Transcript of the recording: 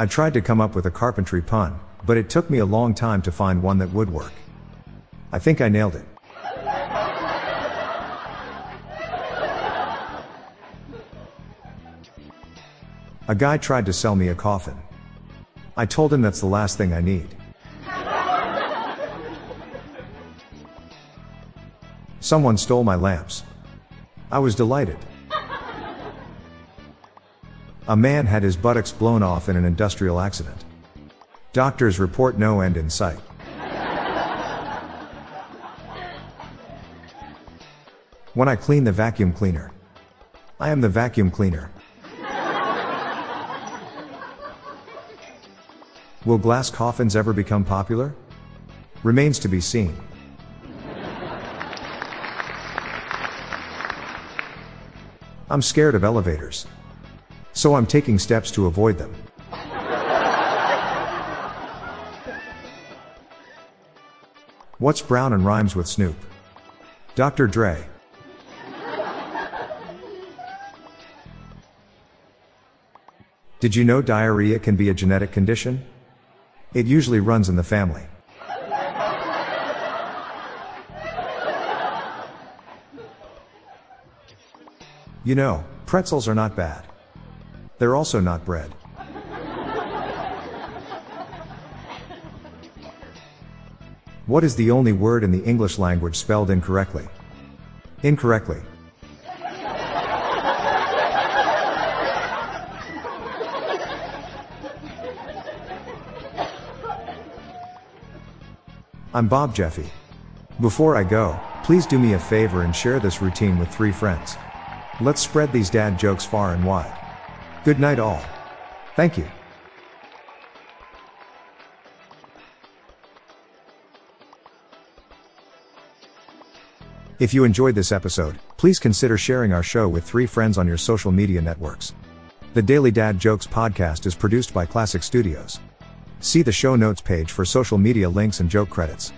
I tried to come up with a carpentry pun, but it took me a long time to find one that would work. I think I nailed it. A guy tried to sell me a coffin. I told him that's the last thing I need. Someone stole my lamps. I was delighted. A man had his buttocks blown off in an industrial accident. Doctors report no end in sight. When I clean the vacuum cleaner, I am the vacuum cleaner. Will glass coffins ever become popular? Remains to be seen. I'm scared of elevators. So I'm taking steps to avoid them. What's brown and rhymes with Snoop? Dr. Dre. Did you know diarrhea can be a genetic condition? It usually runs in the family. You know, pretzels are not bad. They're also not bread. What is the only word in the English language spelled incorrectly? Incorrectly. I'm Bob Jeffy. Before I go, please do me a favor and share this routine with three friends. Let's spread these dad jokes far and wide. Good night, all. Thank you. If you enjoyed this episode, please consider sharing our show with three friends on your social media networks. The Daily Dad Jokes podcast is produced by Classic Studios. See the show notes page for social media links and joke credits.